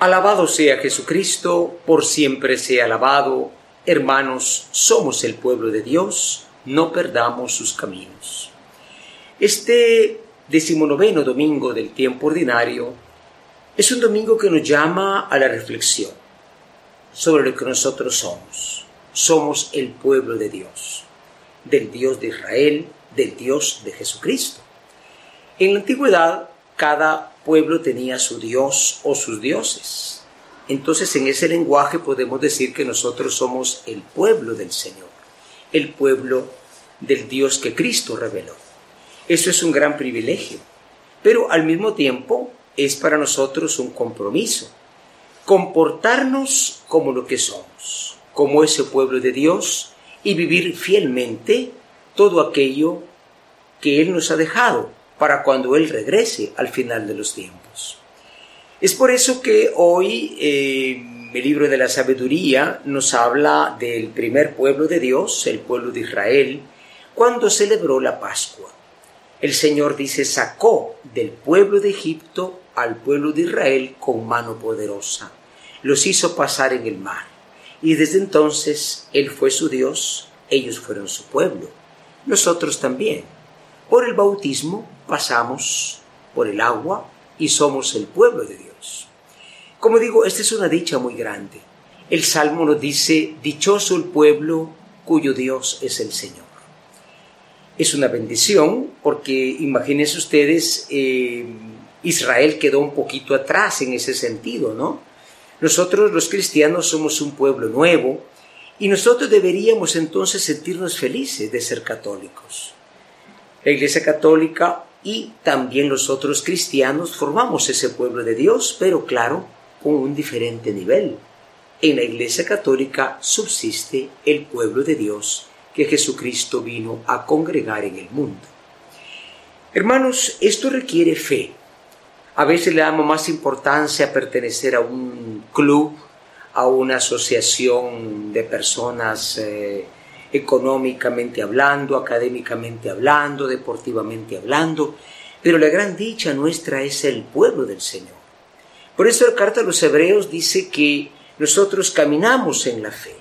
Alabado sea Jesucristo, por siempre sea alabado. Hermanos, somos el pueblo de Dios, no perdamos sus caminos. Este decimonoveno domingo del tiempo ordinario es un domingo que nos llama a la reflexión sobre lo que nosotros somos. Somos el pueblo de Dios, del Dios de Israel, del Dios de Jesucristo. En la antigüedad, cada pueblo tenía su dios o sus dioses. Entonces en ese lenguaje podemos decir que nosotros somos el pueblo del Señor, el pueblo del Dios que Cristo reveló. Eso es un gran privilegio, pero al mismo tiempo es para nosotros un compromiso, comportarnos como lo que somos, como ese pueblo de Dios y vivir fielmente todo aquello que Él nos ha dejado para cuando Él regrese al final de los tiempos. Es por eso que hoy eh, el libro de la sabiduría nos habla del primer pueblo de Dios, el pueblo de Israel, cuando celebró la Pascua. El Señor dice, sacó del pueblo de Egipto al pueblo de Israel con mano poderosa. Los hizo pasar en el mar. Y desde entonces Él fue su Dios, ellos fueron su pueblo. Nosotros también. Por el bautismo pasamos por el agua y somos el pueblo de Dios. Como digo, esta es una dicha muy grande. El Salmo nos dice, dichoso el pueblo cuyo Dios es el Señor. Es una bendición porque imagínense ustedes, eh, Israel quedó un poquito atrás en ese sentido, ¿no? Nosotros los cristianos somos un pueblo nuevo y nosotros deberíamos entonces sentirnos felices de ser católicos. La Iglesia Católica y también los otros cristianos formamos ese pueblo de Dios, pero claro, con un diferente nivel. En la Iglesia Católica subsiste el pueblo de Dios que Jesucristo vino a congregar en el mundo. Hermanos, esto requiere fe. A veces le damos más importancia a pertenecer a un club, a una asociación de personas eh, económicamente hablando, académicamente hablando, deportivamente hablando, pero la gran dicha nuestra es el pueblo del Señor. Por eso la carta a los hebreos dice que nosotros caminamos en la fe,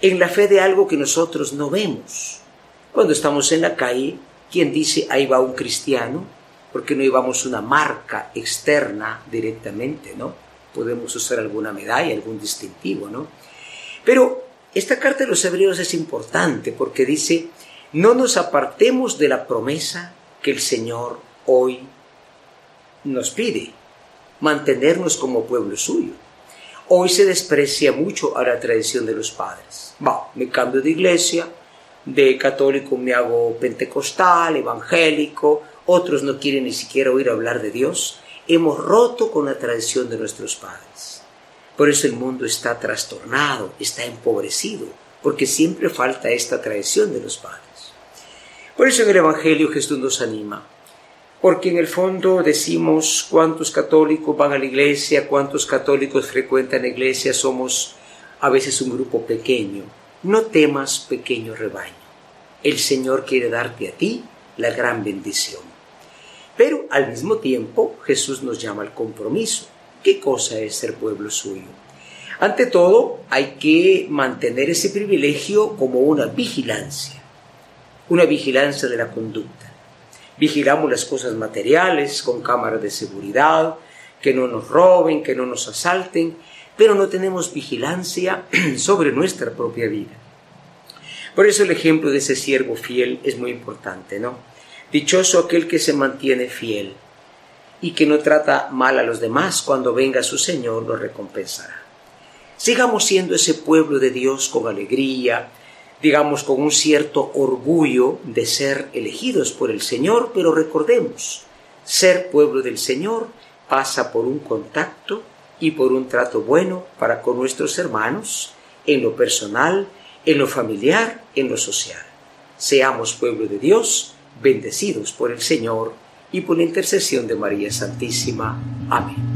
en la fe de algo que nosotros no vemos. Cuando estamos en la calle, ¿quién dice ahí va un cristiano? Porque no llevamos una marca externa directamente, ¿no? Podemos usar alguna medalla, algún distintivo, ¿no? Pero esta carta de los hebreos es importante porque dice, no nos apartemos de la promesa que el Señor hoy nos pide, mantenernos como pueblo suyo. Hoy se desprecia mucho a la tradición de los padres. Va, me cambio de iglesia, de católico me hago pentecostal, evangélico, otros no quieren ni siquiera oír hablar de Dios. Hemos roto con la tradición de nuestros padres. Por eso el mundo está trastornado, está empobrecido, porque siempre falta esta tradición de los padres. Por eso en el Evangelio Jesús nos anima, porque en el fondo decimos cuántos católicos van a la iglesia, cuántos católicos frecuentan la iglesia, somos a veces un grupo pequeño. No temas, pequeño rebaño. El Señor quiere darte a ti la gran bendición. Pero al mismo tiempo Jesús nos llama al compromiso. ¿Qué cosa es ser pueblo suyo? Ante todo, hay que mantener ese privilegio como una vigilancia, una vigilancia de la conducta. Vigilamos las cosas materiales con cámaras de seguridad, que no nos roben, que no nos asalten, pero no tenemos vigilancia sobre nuestra propia vida. Por eso el ejemplo de ese siervo fiel es muy importante, ¿no? Dichoso aquel que se mantiene fiel y que no trata mal a los demás, cuando venga su Señor lo recompensará. Sigamos siendo ese pueblo de Dios con alegría, digamos con un cierto orgullo de ser elegidos por el Señor, pero recordemos, ser pueblo del Señor pasa por un contacto y por un trato bueno para con nuestros hermanos, en lo personal, en lo familiar, en lo social. Seamos pueblo de Dios, bendecidos por el Señor y por la intercesión de María Santísima. Amén.